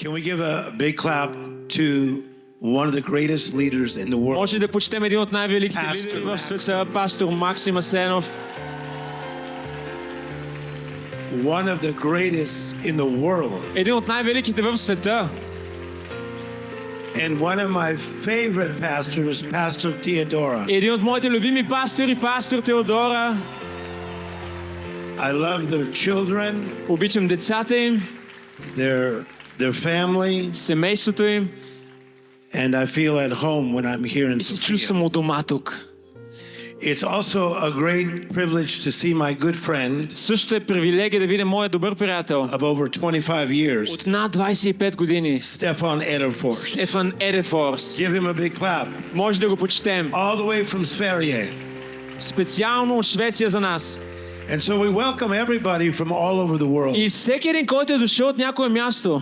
Can we give a big clap to one of the greatest leaders in the world? Може да почетем един от най-великите Pastor лидери в Max. света, пастор Максим Асенов. One of the greatest in the world. Един от най-великите в света. And one of my favorite pastors, Pastor Theodora. Един от моите любими пастори, пастор Теодора. I love their children, Обичам децата им, their their family. семейството им. And I feel at home when I'm here in Sofia. се чувствам у дома тук. It's also a great privilege to see my good friend. Също е привилегия да видя моя добър приятел. Of over 25 years. От над 25 години. Stefan Edefors. Stefan Give him a big clap. Може да го почетем. All the way from Sverige. Специално от Швеция за нас. And so we welcome everybody from all over the world. И всеки един, който е дошъл от някое място.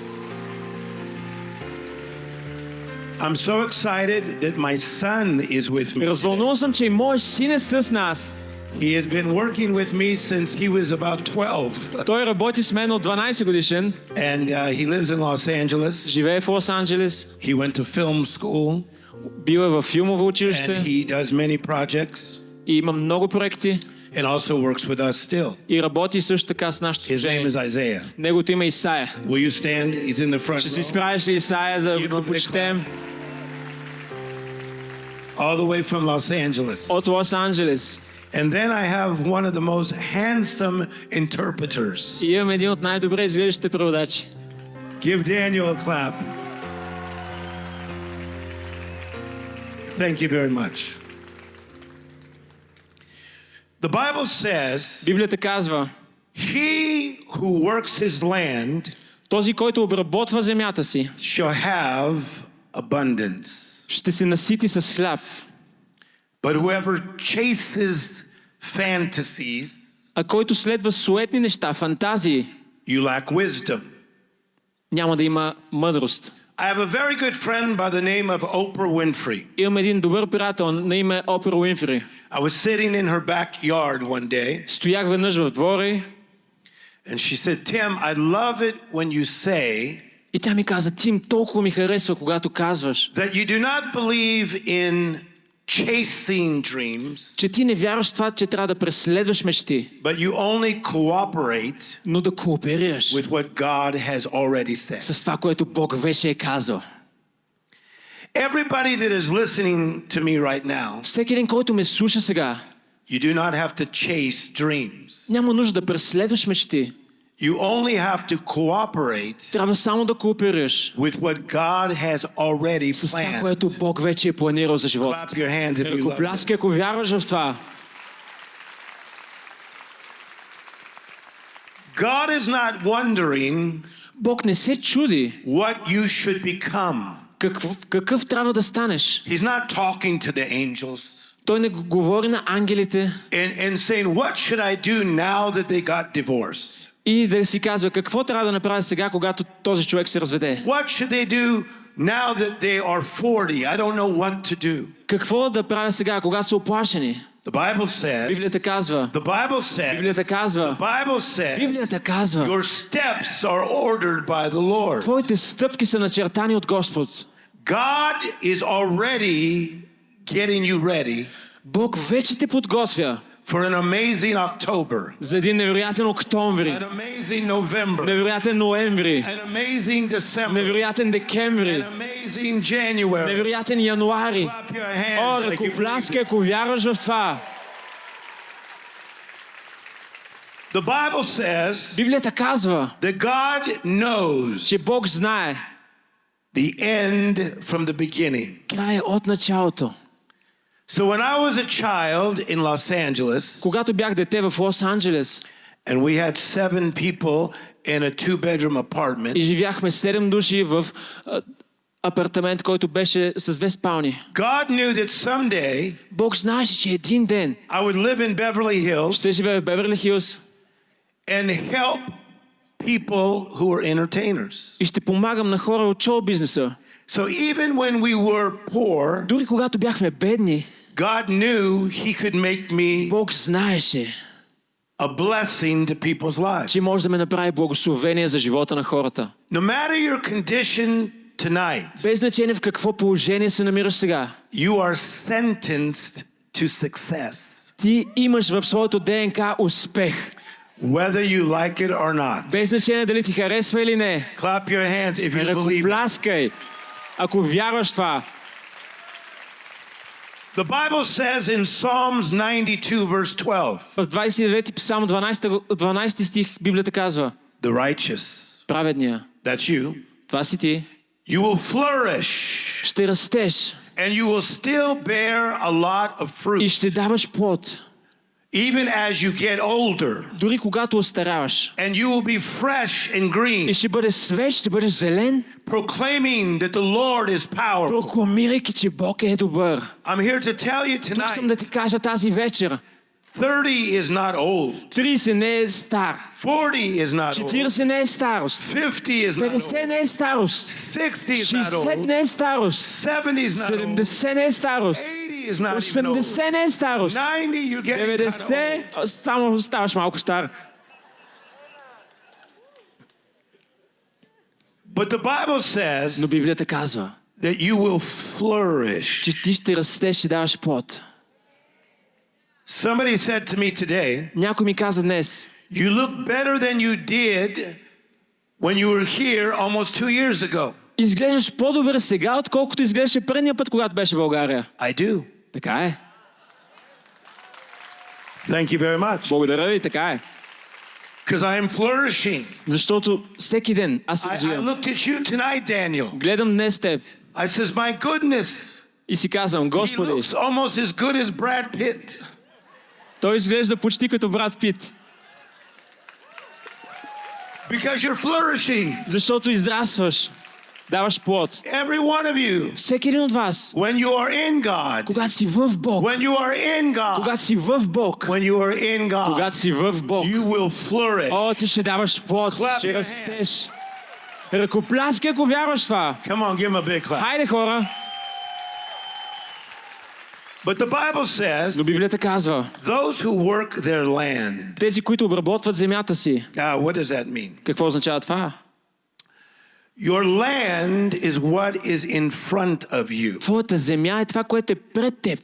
I'm so excited that my son is with me. Развълнуван съм, че и моят син е с нас. He has been working with me since he was about 12 Той работи с мен от 12 годишен. and uh, he lives in Los Angeles. Живее в Лос-Анджелес. He went to film school Бил е в филмово and училище. he does many projects И има много проекти. and also works with us still. И работи също така с нашото His name служение. is Isaiah. Неговото име е Исая. Will you stand? He's in the front Ще си row. справиш ли Исая, за Give да him го a big почетем? All the way from Los Angeles. От Лос-Анджелес. And then I have one of the most handsome interpreters. И имам един от най-добре изглеждащите преводачи. Give Daniel a clap. Thank you very much. The Bible says, Библията казва, He who works his land този, който обработва земята си, shall have abundance. ще се насити с хляб. But whoever chases fantasies, А който следва суетни неща, фантазии, you lack wisdom. няма да има мъдрост. I have a very good friend by the name of Oprah Winfrey. Имам един добър приятел на име Опера Уинфри. I was sitting in her backyard one day, Стоях веднъж в двора й and she said, Tim, I love it when you say и тя ми каза, Тим, толкова ми харесва, когато казваш, that you do not believe in chasing dreams, че ти не вярваш в това, че трябва да преследваш мечти, but you only cooperate но да кооперираш with what God has already said. с това, което Бог вече е казал. Everybody that is listening to me right now, Всеки един, който ме слуша сега, you do not have to chase dreams. няма нужда да преследваш мечти. You only have to cooperate Трябва само да кооперираш with what God has already с това, planned. което Бог вече е планирал за живота. Clap your hands if you love it. Ръкопляскай, ако вярваш в това. God is not wondering Бог не се чуди what you should become. какъв, какъв трябва да станеш. He's not talking to the angels Той не г- говори на ангелите and, and saying, What should I do now that they got divorced? И да си казва какво трябва да направя сега, когато този човек се разведе. What should they do now that they are 40? I don't know what to do. Какво да правя сега, когато са оплашени? The Bible says, Библията казва, the Bible says, Библията казва, Bible says, Библията казва, your steps are ordered by the Lord. твоите стъпки са начертани от Господ. God is already getting you ready Бог вече те подготвя for an amazing October, за един невероятен октомври, an amazing November, невероятен ноември, an amazing December, невероятен декември, an amazing January. невероятен януари. Clap your О, hands like you believe ръкопляскай, it. ако вярваш в това. The Bible says Библията казва, that God knows че Бог знае the end from the beginning. края от началото. So when I was a child in Los Angeles, Когато бях дете в Лос-Анджелес and we had seven people in a two-bedroom apartment, и живяхме 7 души в а, апартамент, който беше с две спални. God knew that someday Бог знаеше, че един ден I would live in Beverly Hills ще живее в Беверли Хилс and help people who were entertainers. и ще помагам на хора от шоу бизнеса. So even when we were poor, Дори когато бяхме бедни, God knew He could make me Бог знаеше, a blessing to people's lives. че може да ме направи благословение за живота на хората. No matter your condition tonight, Без значение в какво положение се намираш сега. you are sentenced to success, Ти имаш в своето ДНК успех. whether you like it or not. Без значение дали ти харесва или не. Clap your hands if you believe. it. Ръкопляскай, ако вярваш това. The Bible says in Psalms 92, verse 12, В 29 псалм 12, го- 12 стих Библията казва the righteous, Праведния, that's you, това си ти, you will flourish ще растеш and you will still bear a lot of и fruit. ще даваш плод. Even as you get older, Дори когато остаряваш. and you will be fresh and И green, ще бъдеш свеж, ще бъдеш зелен, proclaiming that the Lord is powerful. прокламирайки, че Бог е добър. I'm here to tell you Тук съм да tonight ти кажа тази вечер. 30 is not old, 30 не е стар. 40 is not old, 40 не е старост. 50 is not 50 old, не е старост. 60 is not 60 old, не е старост. 70 is not old, 70 не е старост. 80 is not even old, 80 не е старост. 90 you're getting kind of 90 old. само ставаш малко стар. But the Bible says Но Библията казва, that you will flourish. че ти ще растеш и даваш плод. Somebody said to me today, Някой ми каза днес, You look better than you did when you were here almost two years ago. Изглеждаш по-добре сега, отколкото изглеждаше предния път, когато беше в България. I do. Така е. Thank you very much. Благодаря ви, така е. Because I am flourishing. Защото всеки ден аз се I, I looked at you tonight, Daniel. Гледам днес теб I says, My goodness, и си казвам, he Господи, looks almost as good as Brad Pitt. той изглежда почти като брат Пит. Because you're flourishing. Защото израстваш, даваш плод. Every one of you. Всеки един от вас, When you are in God. когато си в Бог, When you are in God. когато си в Бог, When you are in God. когато си в Бог, You will flourish. О, ти ще даваш плод, Clap ще your растеш. Ръкопляскай, ако вярваш в това. Come on, give him a big clap. Хайде, хора. But the Bible says Но Библията казва, those who work their land. тези, които обработват земята си. Now, what does that mean? Какво означава това? Your land is what is in front of you. Твоята земя е това, което е пред теб.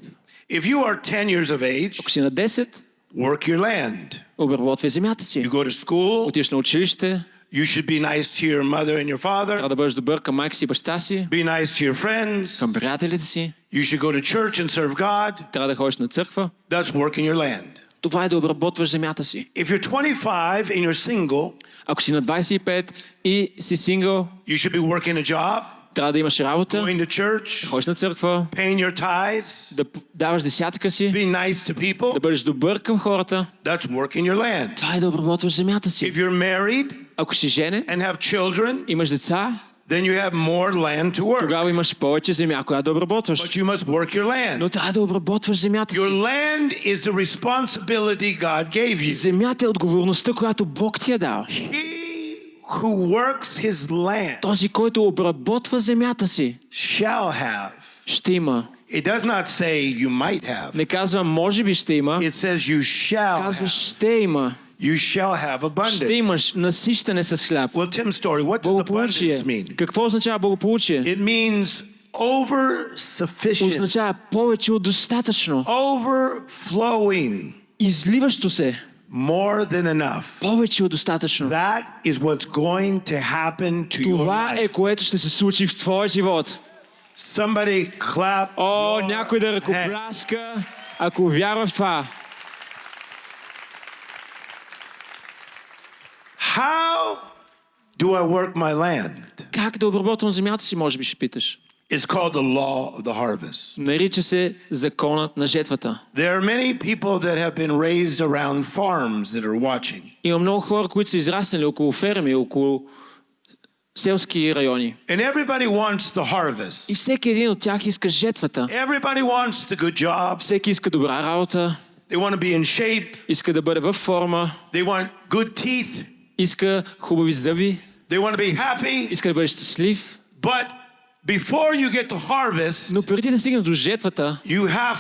If you are 10 years of age, Ако си на 10, work your land. обработвай земята си. You go to school, Отиш на училище, you should be nice to your mother and your father, трябва да бъдеш добър към майка си и баща си, be nice to your friends. към приятелите си, You should go to church and serve God. трябва да ходиш на църква. That's working your land. Това е да обработваш земята си. If you're 25 and you're single, Ако си на 25 и си сингъл, you should be working a job, трябва да имаш работа, going to church, ходиш на църква, paying your tithes, да п- даваш десятка си, be nice to да people. бъдеш добър към хората. That's working your land. Това е да обработваш земята If си. you're married Ако си женен, and have children, имаш деца, then you have more land to work. тогава имаш повече земя, която да обработваш. But you must work your land. Но трябва да обработваш земята Your си. land is the responsibility God gave you. Земята е отговорността, която Бог ти е дал. He who works his land Този, който обработва земята си, shall have. ще има. It does not say you might have. Не казва, може би ще има, It says you shall казва, have. ще има. You shall have Ще abundance. имаш насищане с хляб. Well, Tim Story, what does abundance Благополучие. mean? Какво означава благополучие? It means over sufficient, Означава повече от достатъчно. overflowing, Изливащо се. more than enough. Повече от достатъчно. That is what's going to happen to your Това е life. което ще се случи в твоя живот. Somebody clap. О, your някой да hand. ръкопляска, ако вярва в това. How do I work my land? Как да обработвам земята си, може би ще питаш. It's called the law of the harvest. Нарича се законът на жетвата. There are many people that have been raised around farms that are watching. Има много хора, които са израснали около ферми, около селски райони. And everybody wants the harvest. И всеки един от тях иска жетвата. Everybody wants the good job. Всеки иска добра работа, They want to be in shape. иска да бъде във форма, They want good teeth. Иска хубави зъби, They want to be happy. иска да бъде щастлив. But before you get to harvest, Но преди да стигне до жетвата, you have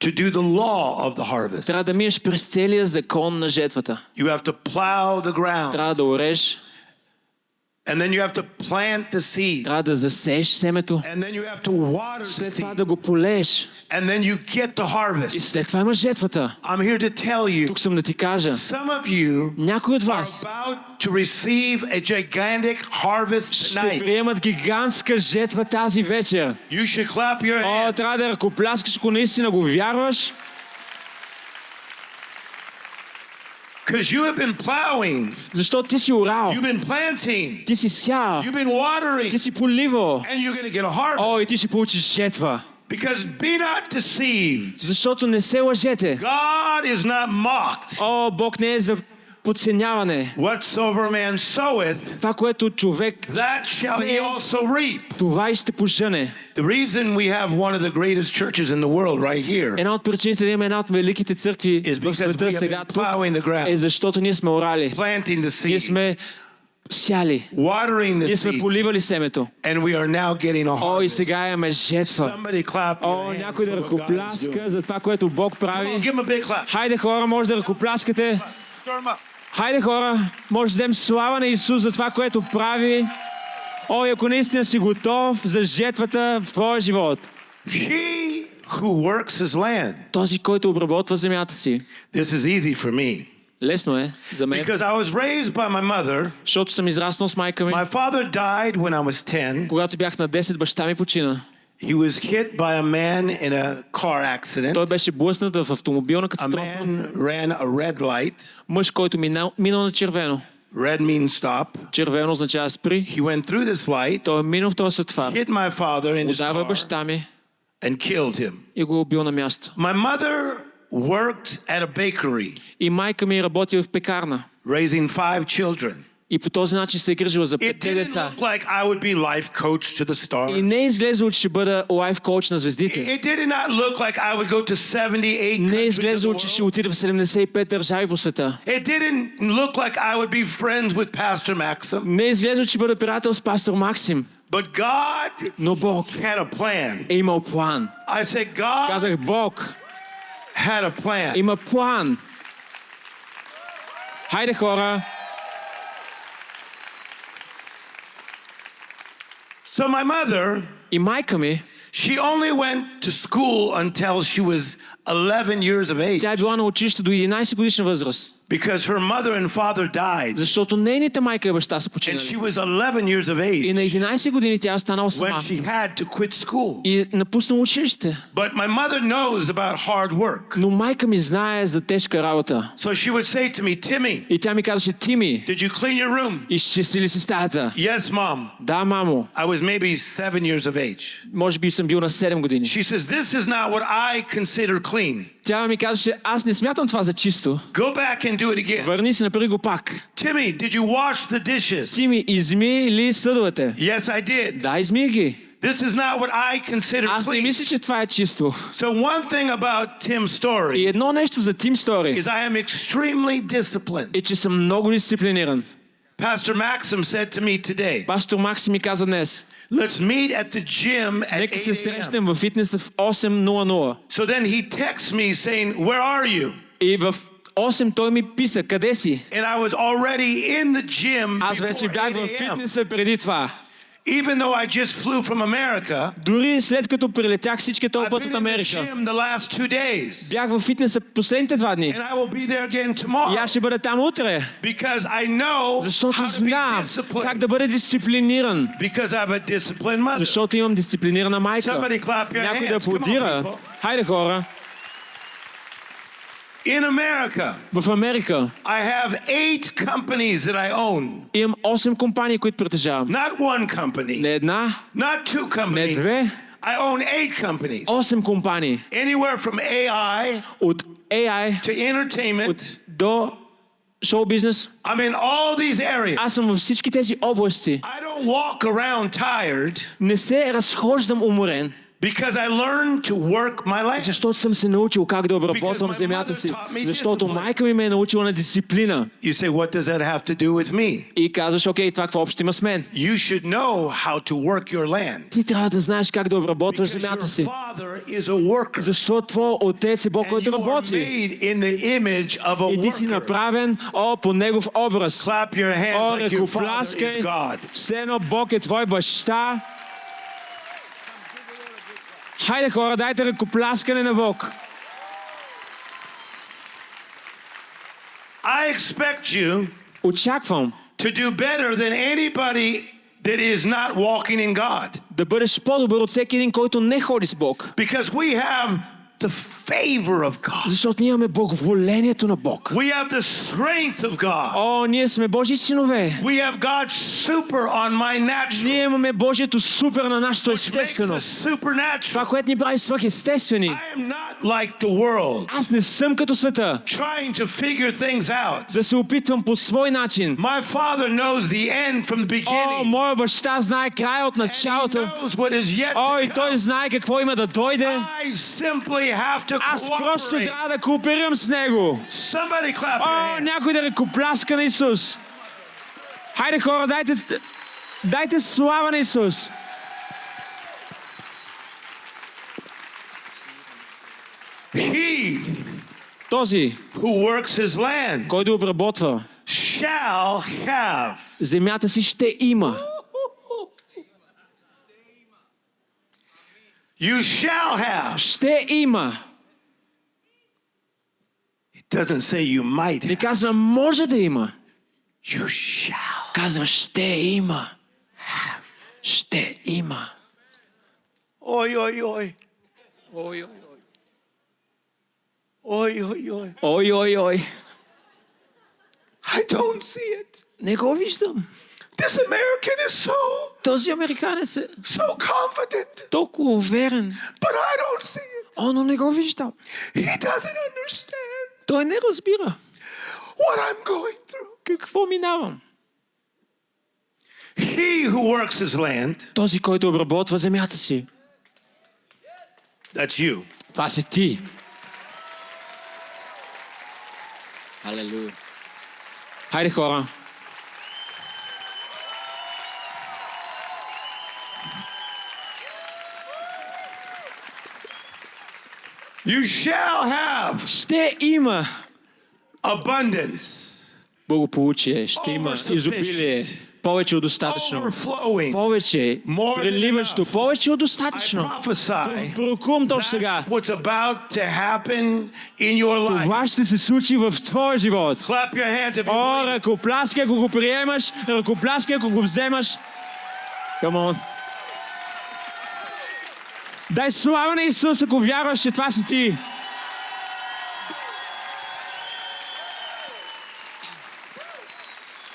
to do the law of the harvest. трябва да минеш през целия закон на жетвата. You have to plow the ground. Трябва да ореш, And then you have to plant the seed. трябва да засееш семето, And then you have to water the след това да го полееш. And then you get the И harvest. след това имаш жетвата. I'm here to tell you Тук съм да ти кажа, some of you някои от are вас about to receive a gigantic harvest ще tonight. приемат гигантска жетва тази вечер. You should clap your О, hands. трябва да ръкопляскаш, ако наистина го вярваш. Because you have been plowing, Защото ти си орал, you've been planting, ти си сял, you've been watering, ти си поливал. and you're going to get a harvest. О, и ти ще получиш жетва. Because be not deceived. Защото не се лъжете. God is not mocked. О, Бог не е за подценяване. Whatsoever man soweth, Това, което човек, that shall he also reap. това и ще пожъне. The reason we have one of the greatest churches in the world right here Една от причините да имаме една от великите църкви в света сега тук е защото ние сме орали. planting the Ние сме сяли. Ние сме поливали семето. О, и сега имаме жетва. О, някой да ръкопляска за това, което Бог прави. Хайде хора, може да ръкопляскате. Хайде хора, може да дадем слава на Исус за това, което прави. О, и ако наистина си готов за жетвата в твоя живот. He who works his land. Този, който обработва земята си. This is easy for me Лесно е за мен, because I was raised by my mother. защото съм израснал с майка ми. My father died when I was 10. Когато бях на 10, баща ми почина. He was hit by a man in a car accident. Той беше блъснат в автомобилна A катастрофа. man ran a red light. Мъж, който минал, минал на червено. Red means stop. Червено означава спри. He went through this light, Той е минал в този светфар. hit my father in his Ударил car, баща ми and killed him. и го убил на място. My mother worked at a bakery, И майка ми работи в пекарна. raising five children. И по този начин се е грижила за It петте didn't деца. look like I would be life coach to the И stars. не е изглеждало, че ще бъда лайф коуч на звездите. It did not look like I would go to 78 Не е countries of изглеждало, the че ще world. отида в 75 държави по света. It didn't look like I would be friends with Pastor Maxim. Не е изглеждало, че ще бъда приятел с пастор Максим. But God Но Бог had a plan. е имал план. I said, God Казах, Бог had a plan. има план. Хайде хора, So my mother, и майка ми, she only went to school until she was 11 years of age тя е била на училище до 11 годишна възраст. because her mother and father died. Защото нейните майка и баща са And починали. she was 11 years of И age на 11 години тя е останала when сама. she had to quit school. И е напуснала училище. But my mother knows about hard work. Но майка ми знае за тежка работа. So she would say to me, Timmy, И тя ми казваше, Тими, did you clean your room? изчисти ли си стаята? Yes, mom. Да, мамо. I was maybe seven years of age. Може би съм бил на 7 години. She says, This is not what I consider clean. Тя ми казваше, аз не смятам това за чисто. Go back and do it again. Върни се, направи го пак. Timmy, did you wash the dishes? Тими, изми ли съдовете? Yes, I did. Да, изми ги. This is not what I consider Аз не clean. мисля, че това е чисто. So, one thing about Tim's И story едно нещо за Тим Стори is I am extremely disciplined. е, че съм много дисциплиниран. Pastor Maxim said to me today, Пастор Макси ми каза днес, Let's meet at the gym at нека се 8 a.m. срещнем в фитнеса в 8.00. So then he texts me saying, Where are you? И в 8 той ми писа, къде си? And I was already in the gym Аз вече before бях 8 в a.m. фитнеса преди това. Even though I just flew from America, дори след като прилетях всички този път от Америка, бях в фитнеса последните два дни. И аз ще бъда там утре. Защото знам как да бъда дисциплиниран. Защото имам дисциплинирана майка. Някой да аплодира. Хайде хора. In America, В Америка I have eight companies that I own. имам 8 компании, които притежавам. Not one company, Не една, not two не companies. две, I own eight companies. 8 компании. Anywhere from AI От AI, to entertainment от до шоу бизнес. I'm in all these areas. Аз съм във всички тези области. I don't walk around tired Не се разхождам уморен, because I learned to work my life. защото съм се научил как да обработвам Because my земята mother си. taught me Защото discipline. майка ми ме е научила на дисциплина. You say, what does that have to do with me? И казваш, окей, това какво общо има с мен? You should know how to work your land. Ти трябва да знаеш как да обработваш Because земята your си. father is a worker. Защото твой отец е Бог, And който you are работи. made in the image of a И ти си worker. направен, о, по негов образ. Clap your hands О, like your father ръкопляскай. is God. Все едно Бог е твой баща. Хайде хора, дайте ръкопляскане на Бог. I expect you Очаквам to do better than anybody that is not walking in God. да бъдеш по-добър от всеки един, който не ходи с Бог. Because we have the favor of God. Защото ние имаме благоволението на Бог. We have the strength of God. О, ние сме Божи синове. We have God's super on my natural. Ние имаме Божието супер на нашето Which makes естествено. us supernatural. Това, което ни прави свръхестествени. I am not like the world, Аз не съм като света. trying to figure things out. Да се опитвам по свой начин. My father knows the end from the О, beginning. моя баща знае края от And he началото. knows what is yet О, и to той come. знае какво има да дойде. I simply have to Аз просто трябва да кооперирам с него. Somebody clap your О, някой да ръкопляска на Исус. Хайде хора, дайте, дайте слава на Исус. He Този, who works his land който обработва shall have. земята си, ще има. You shall have. Ще има. It doesn't say you might Не have. казва може да има. You shall. Казва ще има. Ще има. Oi, oi, oi. Ой, ой, Oi, oi, oi. ой. Ой, ой, I don't see it. Не го виждам. This American is so, Този американец е so confident, толкова уверен. but I don't see it. О, но не го виждам. He doesn't understand Той не разбира what I'm going through. какво минавам. He who works his land, Този, който обработва земята си. that's you. Това си ти. Алелуя. Хайде хора. You shall have Ще има abundance, благополучие, ще има изобилие, повече от достатъчно. Повече, преливащо, повече от достатъчно. Пророкувам точно сега. Това ще се случи в твоя живот. О, believe. ръкопляскай, ако го приемаш, ръкопляскай, ако го вземаш. Come on. Дай слава на Исус, ако вярваш, че това си ти.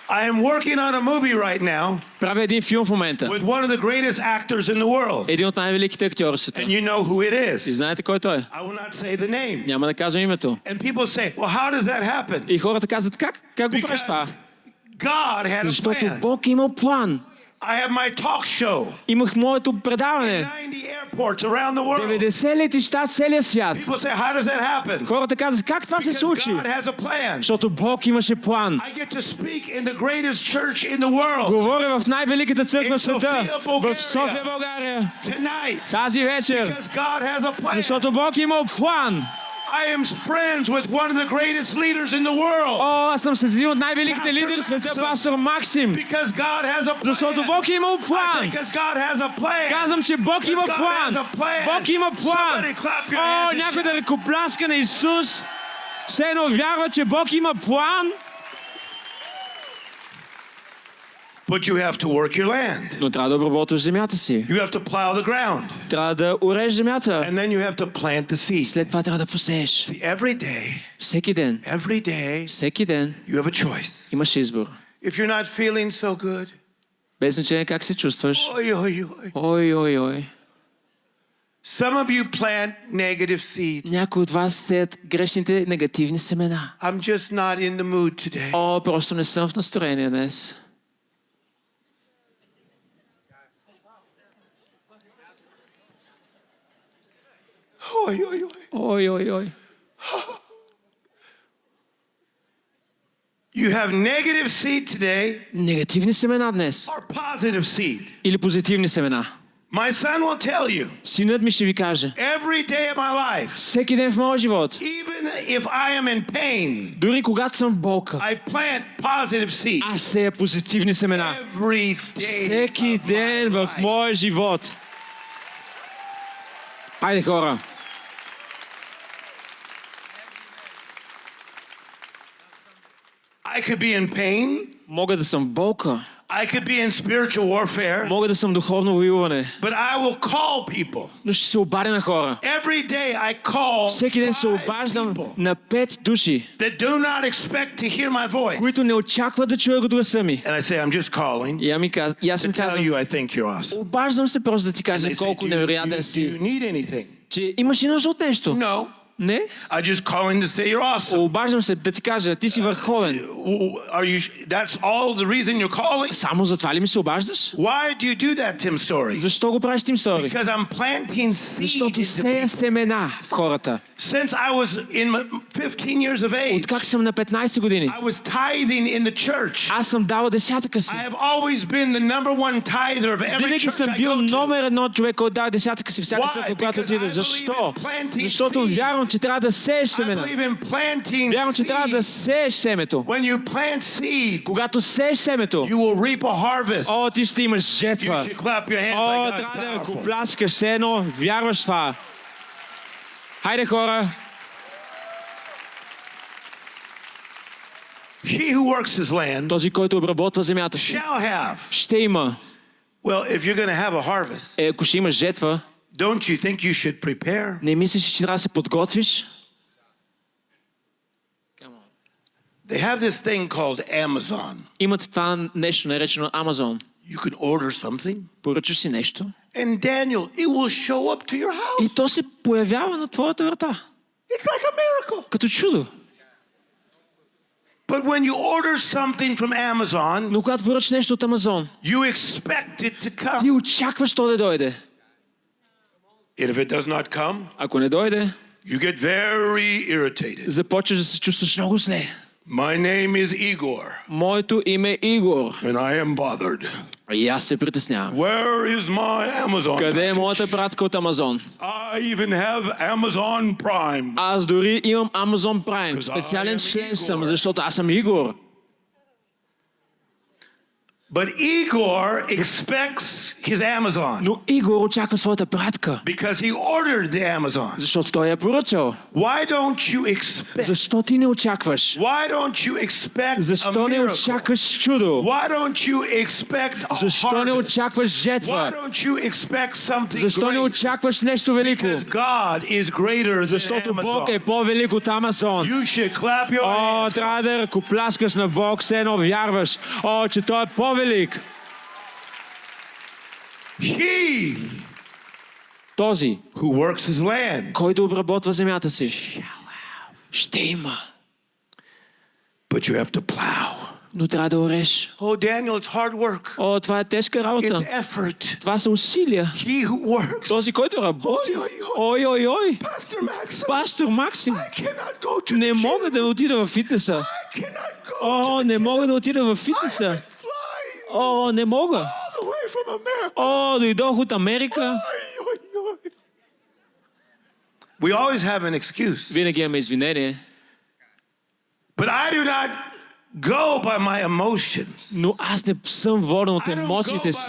I am working on a movie right now Правя един филм в момента. with one of the greatest actors in the world. Един от най-великите актьори в света. And you know who it И is. знаете кой той е? I will not say the name. Няма да казвам името. And people say, well, how does that happen? И хората казват, как? Как го Because правиш това? God had a Защото plan. Бог е имал план. I have my talk show. Имах моето предаване. 90 airports around the world. 90 летища целия свят. People say, how does that happen? Хората казват, как това се случи? God has a plan. Защото Бог имаше план. I get to speak in the greatest church in the world Говоря в най-великата църква в света. В. София, България. tonight Тази вечер. because God has a plan. Защото Бог имал план. I am friends with one of the greatest leaders in the world О, аз съм с един от най-великите Пастор лидери в света, Максим. пастор Максим. because God has a plan. Защото Бог е имал I say, план. because God has a plan. Казвам, че Бог има God план. has a plan. Бог има план. Somebody clap your О, hands and някой shout. да ръкопляска на Исус. Все едно вярва, че Бог има план. But you have to work your land. Но трябва да обработваш земята си. You have to plow the ground. Трябва да урежеш земята. And then you have to plant the seed. След това трябва да посееш. Every day, Всеки ден. every day, Всеки ден you have a choice. имаш избор. If you're not feeling so good, Без значение как се чувстваш. oi, oi, oi, Ой, ой, ой. Some of you plant negative seeds. Някои от вас сеят грешните негативни семена. I'm just not in the mood today. О, просто не съм в настроение днес. Oi, oi, oi. Ой, ой, ой. You have negative seed today Негативни семена днес. or positive seed. Или позитивни семена. My son will tell you Синът ми ще ви каже. every day of my life, Всеки ден в моя живот, even if I am in pain, дори когато съм в болка, I plant positive seed аз сея позитивни семена. every day. Всеки of my ден в life. моя живот. Айде хора, I could be in pain. мога да съм в болка, I could be in spiritual warfare, мога да съм в духовно воюване, but I will call people. но ще се обадя на хора. Every day I call Всеки ден се five обаждам people на пет души, that do not expect to hear my voice. които не очакват да чуят гласа ми. And I say, I'm just calling И, аз ми каз... и аз to им tell казвам, you I think you're awesome. обаждам се просто да ти They кажа say, колко do, you, do, невероятен you, do си, you need anything? че имаш ли нужда от нещо? No. Не? I just calling to say you're awesome. Обаждам се да ти кажа, ти си върховен. Uh, are you, that's all the reason you're calling? Само за това ли ми се обаждаш? Why do you do that, Tim Storey? Защо го правиш, Tim Storey? Because I'm planting seeds. Защото сея семена в хората. Since I was in 15 years of age, Откак съм на 15 години, I was tithing in the church. Аз съм дал десятъка си. I have always been the number one tither of every Винаги church съм бил номер едно човек, който дава десятъка си всяка църква, която. Защо? Защото вярвам, че трябва да сееш I семена. believe in planting Вярвам, че трябва да seeds. сееш семето. When you plant seed, Когато сееш семето, you will reap a harvest. о, ти ще имаш жетва. О, трябва да го пляскаш, все едно вярваш това. Хайде хора, He who works his land този, който обработва земята си, shall have. ще има. Well, if you're going to have a harvest, Е, ако ще имаш жетва, don't you think you should prepare? не мислиш, че трябва да се подготвиш? They have this thing called Amazon. Имат това нещо наречено Амазон. You can order something, Поръчаш си нещо and Daniel, it will show up to your и house. то се появява на твоята врата. It's like a miracle. Като чудо. But when you order something from Amazon, Но когато поръчаш нещо от Амазон, you expect it to come. ти очакваш то да дойде. And if it does not come, Ако не дойде, you get very irritated. започваш да се чувстваш много зле. My name is Igor, Моето име е Игор. and I am bothered. И аз се притеснявам. Where is my Amazon? Къде е package? моята пратка от Амазон? I even have Amazon Prime. Аз дори имам Amazon Prime. Because I Специален am член Igor. съм, защото аз съм Игор. But Igor expects his Amazon Но Игор очаква своята пратка, because he ordered the Amazon. защото той я поръчал. Why don't you expect? Защо ти не очакваш? Why don't you expect a Защо не miracle? очакваш чудо? Why don't you expect a Защо не harvest? очакваш Why жетва? don't you expect something Защо не great? очакваш нещо велико? Because God is greater than Защото Бог е Amazon. по-велик от Амазон. You should clap your О, hands. трябва да ръкопляскаш на Бог, все едно вярваш. О, че Той е по-велик. He Този, who works his land, който обработва земята си, ще има. but you have to plow. Но трябва да ореш. Oh, Daniel, it's hard work. О, това е тежка работа. It's effort. Това са усилия. He who works. Този, който работи. Ой, ой, Ой, Пастор Максим, не мога да отида в фитнеса. О, не мога да отида в фитнеса. I'm flying О, не мога. all the way from America. О, дойдох от Америка. Oi, oi, oi. We always have an excuse. Винаги имаме извинение. But I do not go by my emotions. Но аз не съм воден от емоциите си.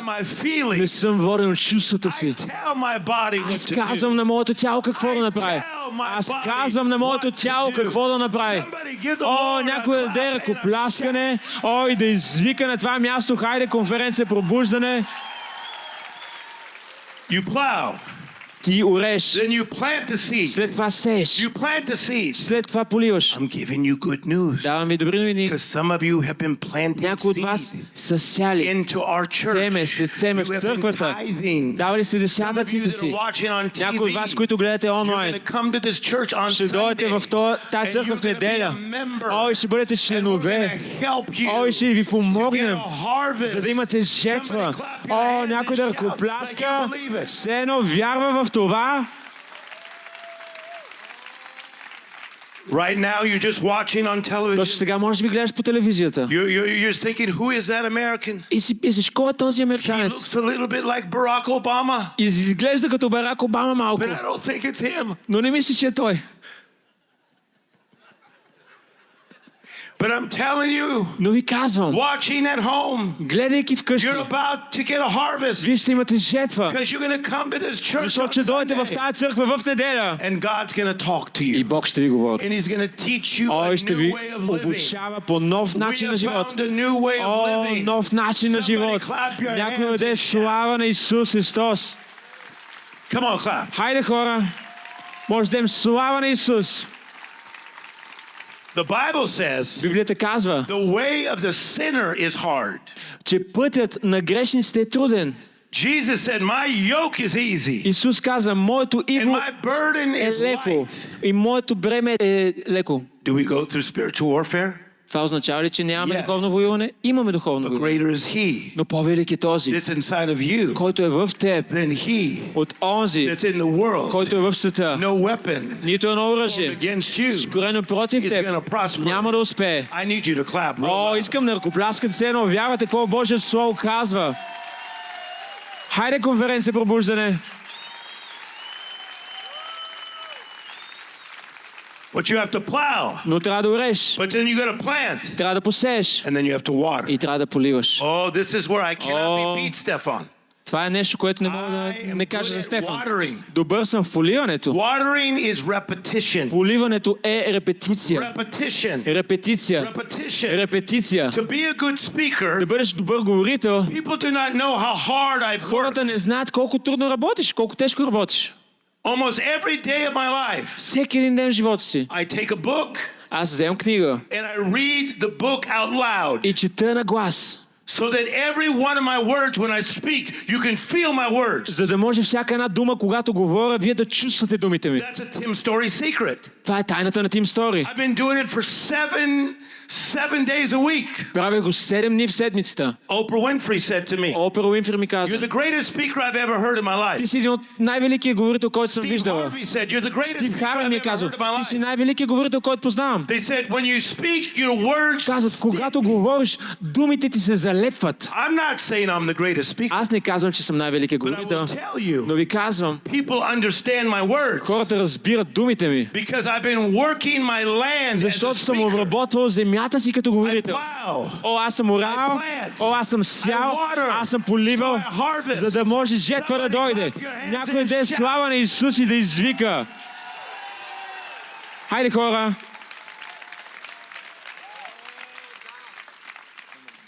Не съм воден от чувствата си. Аз казвам на моето тяло какво да направи. Аз казвам на моето тяло какво да направи. О, някой да даде ръкопляскане. О, и да извика на това място. Хайде, конференция пробуждане. You plow. Ти ореш, Then you plant the seed. след това сееш, You plant the seed. след това поливаш. I'm giving you good news. Давам ви добри новини. Because some of you have been planting Някои от вас са сяли into our church. семе след семе в църквата. Давали сте десятъците си. Някои от вас, които гледате онлайн, ще дойдете в тази църква в неделя. Ой, ще бъдете членове. Ой, ще ви помогнем, за да имате your О, някой да ръкопляска, все едно вярва в това. Right now, you're just watching on Точно television. сега може би гледаш по телевизията. You're, you're, you're thinking, who is that American? И си писаш, кой е този He американец? looks a little bit like Barack Obama, Изглежда като Барак Обама малко, but I don't think it's him. но не мисля, че е той. But I'm telling you, Но ви казвам, watching at home, гледайки вкъщи, you're about to get a harvest вие ще имате жетва, because you're going to come to this church защото on ще дойдете в Sunday, тази църква в неделя. and God's going to talk to И you. Бог ще ви говори. And He's going to teach you a Ой, ще new ви way of living. обучава по нов We начин на have живот. found a new way of О, living. нов начин на Somebody живот. clap your Някой hands даде and слава на Исус Христос. Come on, clap. Хайде хора, може да дадем слава на Исус. The Bible says Библията казва, the way of the sinner is hard. че пътят на грешниците е труден. Jesus said, My yoke is easy Исус каза, моето and иго my burden е is леко light. и моето бреме е леко. Do we go through spiritual warfare? Това означава ли, че нямаме Yes. духовно воюване? Имаме духовно But воюване. greater is He Но по-велик е този, that's inside of you който е в теб, than He от онзи, that's in the world. който е в света. No weapon Нито едно оръжие, скорено против теб, няма да успее. I need you to clap. real О, искам да ръкопляскате се едно. Вярвате какво Божието Слово казва. Хайде конференция пробуждане. But you have to plow. Но трябва да ореш. But then you got to plant. Трябва да посееш. And then you have to water. И трябва да поливаш. Oh, this is where I cannot Oh. be beat, Stefan. Това е нещо, което не мога да не кажа за Стефан. watering. Добър съм в поливането. Watering is repetition. Поливането е репетиция. Repetition. Репетиция. Repetition. Репетиция. To be a good Да speaker, бъдеш добър говорител, people do not know how hard I've хората не worked. знаят колко трудно работиш, колко тежко работиш. Almost every day of my life. Всеки един ден в живота си. I take a book. Аз книга. And I read the book out loud. И чета на глас. So that every one of my words when I speak, you can feel my words. За да може всяка една дума, когато говоря, вие да чувствате думите ми. That's a Tim Storey secret. Това е тайната на Тим Стори. I've been doing it for seven, seven days a week. Правя го 7 дни в седмицата. Oprah Winfrey said to me, Опера Уинфри ми You're каза, the greatest speaker I've ever heard in my ти life. си един от най-великият говорител, който съм Steve виждала. Harvey said, You're the greatest Стив speaker Харви I've ми ever каза, heard in my ти си life. най-великият говорител, който познавам. They said, When you speak, your words. Казват, когато говориш, думите ти се залепват. I'm not saying I'm the greatest speaker, Аз не казвам, че съм най-великият but I говорител, will tell you, но ви казвам, people understand my words хората разбират думите ми. because I've been working my land as a Защото съм speaker. обработвал земята си като I говорител. plow. О, аз съм орал, plant. о, аз съм сял, I water. аз съм поливал, So I harvest. за да може жетва да Somebody дойде. clap your hands Някой and да е shout. слава на Исус и да извика. Хайде хора,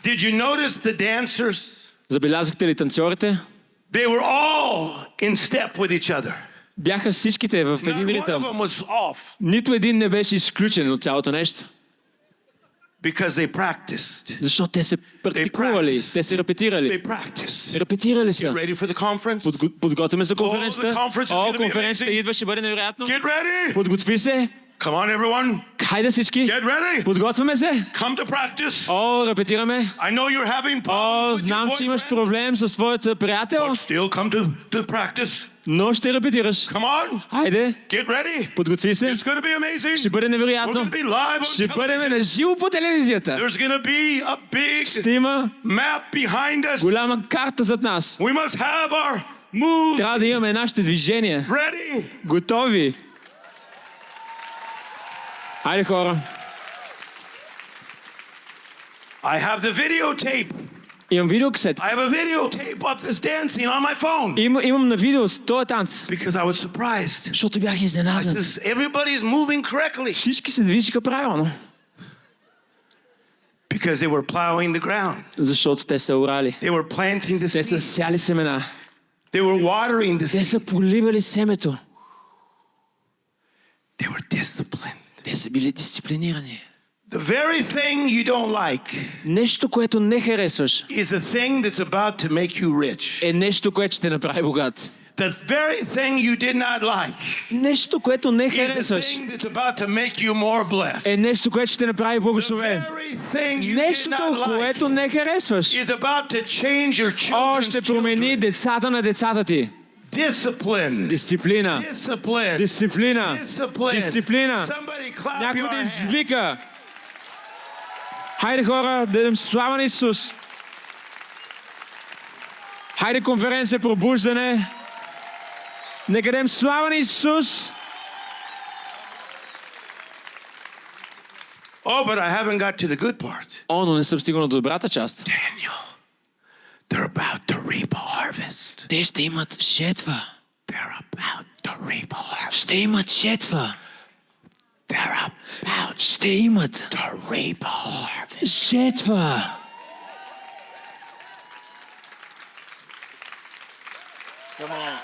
Did you notice the dancers? забелязахте ли танцорите? They were all in step with each other. Бяха всичките в Not един one of ритъм. them was off Нито един не беше изключен от цялото нещо. because they practiced. Защото те се практикували, practiced. те се They репетирали. practiced. Репетирали са. Ready for the conference? Подго- Подготвяме за conference is О, be конференцията amazing. идва, ще бъде невероятно. Get ready. Подготви се. Come on, everyone. Хайде всички. Get ready. Подготвяме се. Come to practice. О, репетираме. I know you're having О, problems with your знам, че имаш boyfriend, проблем с твоята приятел, but still come to, to practice. Но ще репетираш. Come on. Хайде, Get ready. подготви се. It's to be amazing. Ще бъде We're невероятно. going to be live on Ще бъдем на живо по телевизията. There's to be a Ще big има map behind us. голяма карта зад нас. We must have our moves Трябва да имаме нашите движения. ready. Готови. Хайде хора. I have the videotape. Имам видеокасет. I have a videotape of this dancing on my phone Им, имам на видео с този танц. because I was surprised. Защото бях I изненадан. says, everybody's moving correctly Всички се движиха правилно. because they were plowing the ground. Защото те са орали. They were planting the Те са seed. сяли семена. They were watering the Те seed. са поливали семето. They were disciplined. Те са били дисциплинирани. The very thing you don't like Нещо, което не харесваш, is a thing that's about to make you rich. е нещо, което ще те направи богат. The very thing you did not like Нещо, което не is a харесваш, thing that's about to make you more blessed. е нещо, което ще те направи The благословен. very thing you did Нещото, not like което не харесваш, is about to change your О, children's ще промени children. децата на децата ти. Discipline. Дисциплина. Discipline. Дисциплина. Discipline. Дисциплина. Somebody clap Някой your да hands. извика. Хайде хора, да дадем слава на Исус. Хайде конференция пробуждане. Нека дадем слава на Исус. Oh, but I haven't got to the good part. О, но не съм стигнал до добрата част. Daniel, they're about to reap a harvest. Те ще имат жетва. They're about to reap a harvest. Ще имат жетва. They're about steamed to reap a harvest. Zitwa. Come on.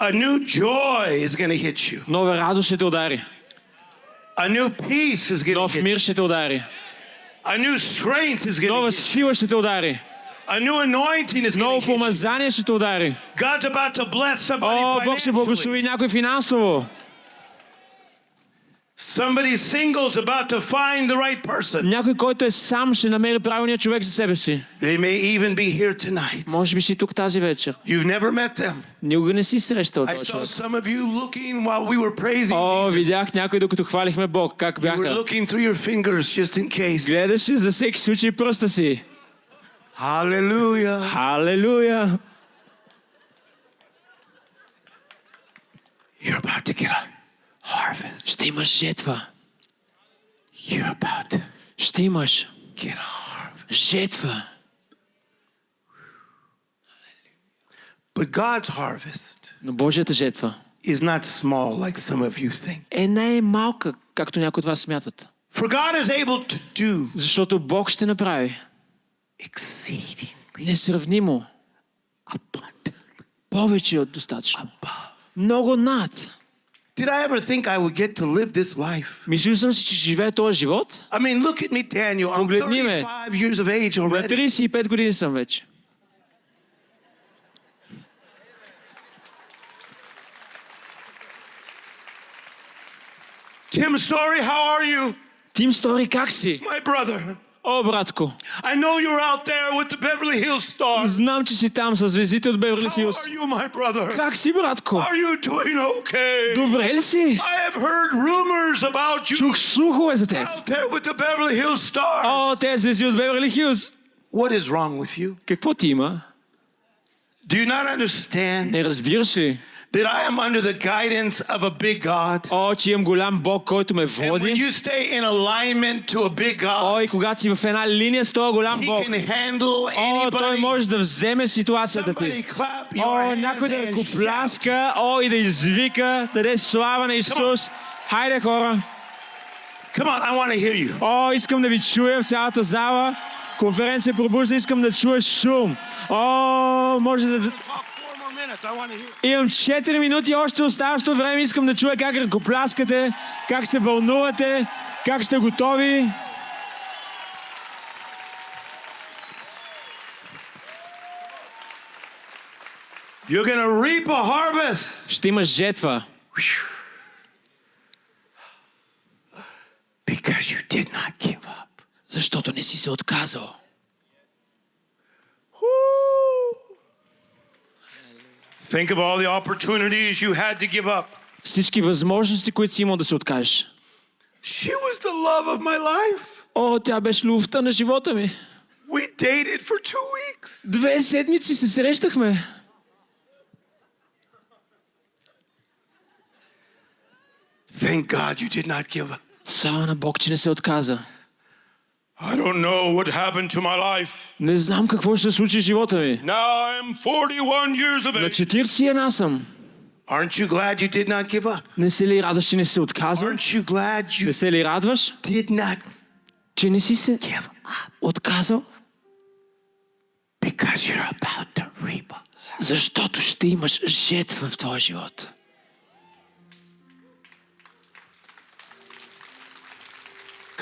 A new joy is going to hit you. Nova radost će te udariti. A new peace is going to hit you. Nov mir će te udariti. A new strength is going to hit you. Nova sila će te udariti. A new anointing is going Ново to hit you. помазание ще те удари. God's about to bless somebody О, Бог ще financially. благослови някой финансово. Somebody single is about to find the right person. Някой, който е сам, ще намери правилния човек за себе си. They may even be here tonight. Може би си тук тази вечер. You've never met them. Никога не си срещал I този saw човек. some of you looking while we were praising О, Jesus. видях някой докато хвалихме Бог. Как You were бяха? looking through your fingers just in case. Гледаше за всеки случай пръста си. Hallelujah. Халелуя! You're about to get a harvest. Ще имаш жетва. You're about to Ще имаш get a harvest. жетва. But God's harvest Но Божията жетва is not small like some of you think. е най-малка, както някои от вас смятат. For God is able to do Защото Бог ще направи exceedingly Несравнимо. Повече от достатъчно. Много над. Did I ever think I would get to live this life? Мислил съм си, че живея този живот. I mean, look at me, Daniel. I'm 35 years of age already. 35 години съм вече. Tim Storey, how are you? Tim Storey, как си? My brother. О, братко, I know you're out there with the Beverly Hills stars. знам, че си там с звездите от Беверли How Хилс. are you, my brother? Как си, братко? Are you doing okay? Добре ли си? I have heard rumors about you Чух слухове за теб. out there with the Beverly Hills stars. О, те звезди от Беверли Хилс. What is wrong with you? Какво ти има? Do you not understand Не разбираш ли? That I am under the guidance of a big God? О, че имам голям Бог, който ме And when води. you stay in alignment to a big God, О, и когато си в една линия с този голям He Бог. can handle О, той anybody. може да вземе ситуацията ти. О, някой да and го shout. пляска, о, и да извика, да даде слава на Исус. Хайде, хора. Come on, I want to hear you. О, искам да ви чуя в цялата зала. Конференция пробужда, искам да чуя шум. О, може да... Имам 4 минути още оставащо време. Искам да чуя как ръкопляскате, как се вълнувате, как сте готови. You're to reap a harvest Ще има жетва, because you did not give up. защото не си се отказал. Think of all the opportunities you had to give up. Всички възможности, които си имал да се откажеш. She was the love of my life. О, тя беше любовта на живота ми. We dated for two weeks. Две седмици се срещахме. Thank God you did not give up. Слава на Бог, че не се отказа. I don't know what happened to my life. Не знам какво ще се случи в живота ми. Now I'm 41 years of На age. 41 съм. Aren't you glad you did not give up? Не се ли радваш, че не се отказва? Aren't you glad you Не се ли радваш, did not че не си се give up отказал, because you're about to reap a защото ще имаш жетва в твоя живот.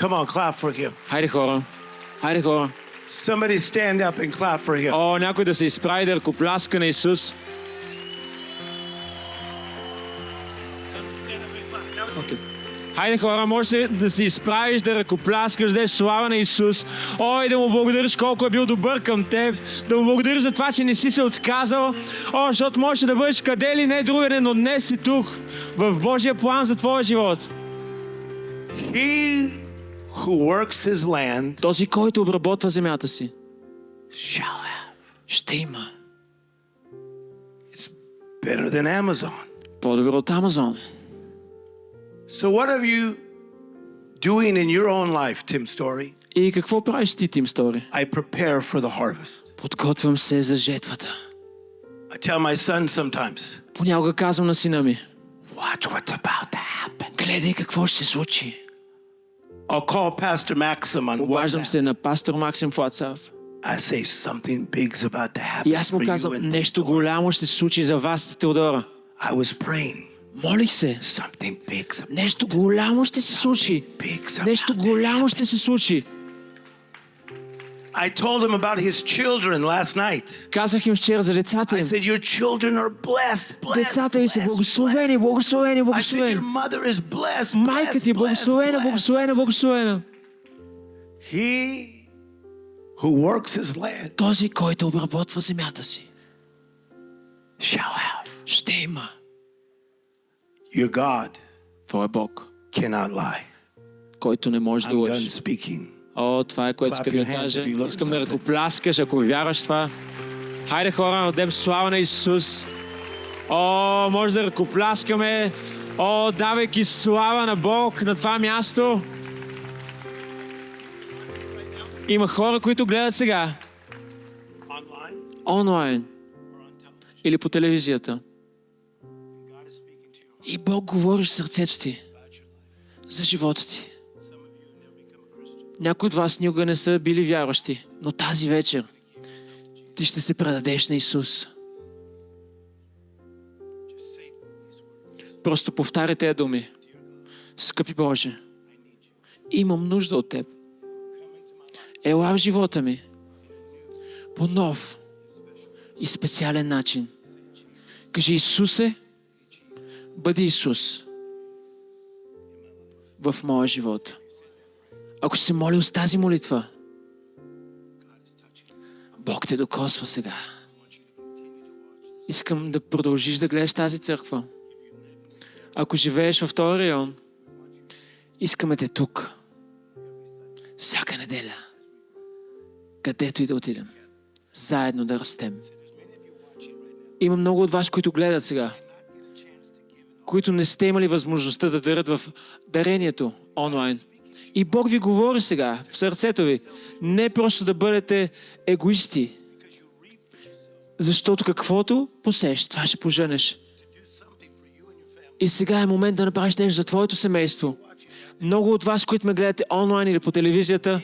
Come on, clap for him. Хайде хора, хайде хора. Somebody stand up and clap for him. О, някой да се изправи да ръкопляска на Исус. Okay. Хайде хора, може се да се изправиш, да ръкопляскаш, да е слава на Исус. Ой, да му благодариш колко е бил добър към теб. Да му благодариш за това, че не си се отказал. О, защото можеш да бъдеш къде ли не другаде, но днес си тук. В Божия план за твоя живот. He who works his land, този, който обработва земята си, shall have. ще има. It's better than Amazon. По-добре от Амазон. So what have you doing in your own life, Tim Storey? И какво правиш ти, Тим Стори? I prepare for the harvest. Подготвям се за жетвата. I tell my son sometimes, Понякога казвам на сина ми, watch what's about to happen. гледай какво ще се случи. I'll call Pastor Maxim on Обаждам WhatsApp. се на пастор Максим в WhatsApp. I say something big's about to happen И аз му for you казвам, and нещо голямо ще се случи за вас, Теодора. I was praying. Молих се. Something big's about Нещо голямо ще се случи. big's Нещо about to голямо ще се случи. I told him about his children last night. Казах им вчера за децата I им. said, Your children are blessed, blessed. Децата им са blessed, благословени, благословени, I said, Your благословени. mother is blessed. Майка ти е blessed, благословена, blessed, благословена, благословена. He who works his land Този, който обработва земята си, shall have. ще има. Your God Твой Бог, cannot lie. който не може да I'm done лъжи. speaking. О, това е което искам да кажа. Искам да ръкопляскаш, ако вярваш това. Хайде хора, отдем слава на Исус. О, може да ръкопляскаме. О, давайки слава на Бог на това място. Има хора, които гледат сега онлайн или по телевизията. И Бог говори в сърцето ти за живота ти. Някои от вас никога не са били вярващи, но тази вечер ти ще се предадеш на Исус. Просто повтаряй тези думи. Скъпи Боже, имам нужда от Теб. Ела в живота ми по нов и специален начин. Кажи Исусе, бъди Исус в моя живот. Ако си се молил с тази молитва, Бог те докосва сега. Искам да продължиш да гледаш тази църква. Ако живееш в този район, искаме те тук. Всяка неделя. Където и да отидем. Заедно да растем. Има много от вас, които гледат сега. Които не сте имали възможността да дарят в дарението онлайн. И Бог ви говори сега в сърцето ви. Не просто да бъдете егоисти. Защото каквото посееш, това ще поженеш. И сега е момент да направиш нещо за твоето семейство. Много от вас, които ме гледате онлайн или по телевизията,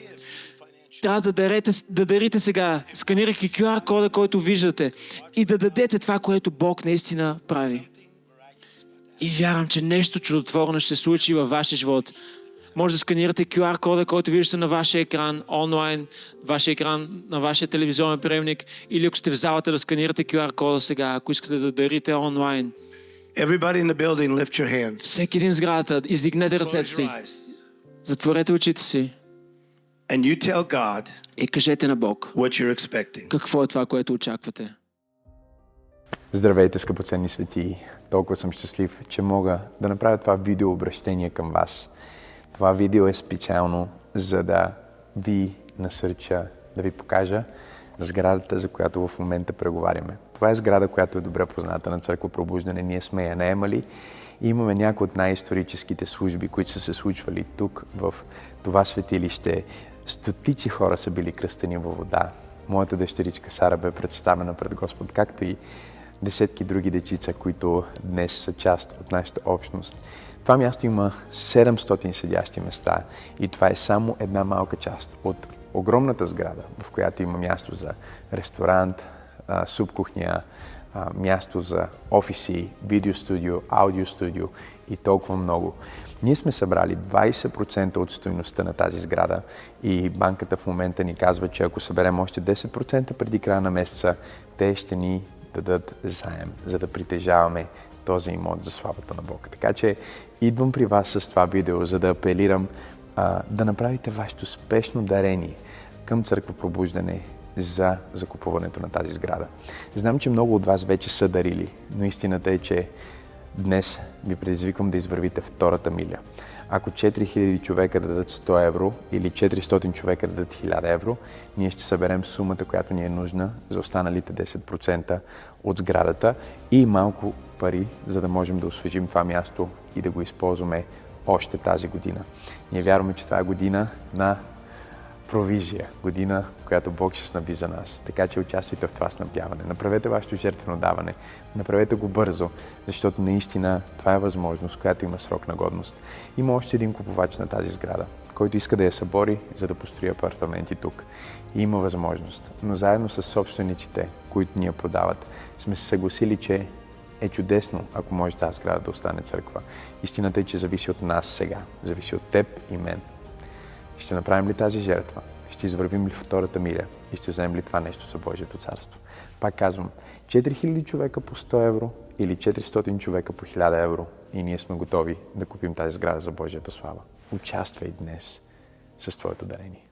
трябва да, дарете, да дарите сега, сканирайки QR кода, който виждате и да дадете това, което Бог наистина прави. И вярвам, че нещо чудотворно ще се случи във вашия живот. Може да сканирате QR кода, който виждате на вашия екран онлайн, вашия екран на вашия телевизионен приемник или ако сте в залата да сканирате QR кода сега, ако искате да дарите онлайн. Everybody in the building, lift your hands. Всеки един в сградата, издигнете ръцете си, затворете очите си And you tell God и кажете на Бог what you're expecting. какво е това, което очаквате. Здравейте, скъпоценни светии! Толкова съм щастлив, че мога да направя това видео обращение към вас. Това видео е специално, за да ви насърча, да ви покажа сградата, за която в момента преговаряме. Това е сграда, която е добре позната на Църква Пробуждане. Ние сме я наемали и имаме някои от най-историческите служби, които са се случвали тук, в това светилище. Стотици хора са били кръстени във вода. Моята дъщеричка Сара бе представена пред Господ, както и десетки други дечица, които днес са част от нашата общност. Това място има 700 седящи места и това е само една малка част от огромната сграда, в която има място за ресторант, субкухня, място за офиси, видеостудио, аудиостудио и толкова много. Ние сме събрали 20% от стоеността на тази сграда и банката в момента ни казва, че ако съберем още 10% преди края на месеца, те ще ни дадат заем, за да притежаваме този имот за славата на Бог. Така че идвам при вас с това видео, за да апелирам а, да направите вашето спешно дарение към Църква Пробуждане за закупуването на тази сграда. Знам, че много от вас вече са дарили, но истината е, че днес ви предизвиквам да извървите втората миля. Ако 4000 човека дадат 100 евро или 400 човека дадат 1000 евро, ние ще съберем сумата, която ни е нужна за останалите 10% от сградата и малко пари, за да можем да освежим това място и да го използваме още тази година. Ние вярваме, че това е година на провизия, година, която Бог ще снаби за нас. Така че участвайте в това снабдяване. Направете вашето жертвено даване. Направете го бързо, защото наистина това е възможност, която има срок на годност. Има още един купувач на тази сграда, който иска да я събори, за да построи апартаменти тук. И има възможност. Но заедно с собствениците, които ни я продават, сме се съгласили, че е чудесно, ако може тази сграда да остане църква. Истината е, че зависи от нас сега. Зависи от теб и мен. Ще направим ли тази жертва? Ще извървим ли втората миля? И ще вземем ли това нещо за Божието царство? Пак казвам, 4000 човека по 100 евро или 400 човека по 1000 евро и ние сме готови да купим тази сграда за Божията слава. Участвай днес с твоето дарение.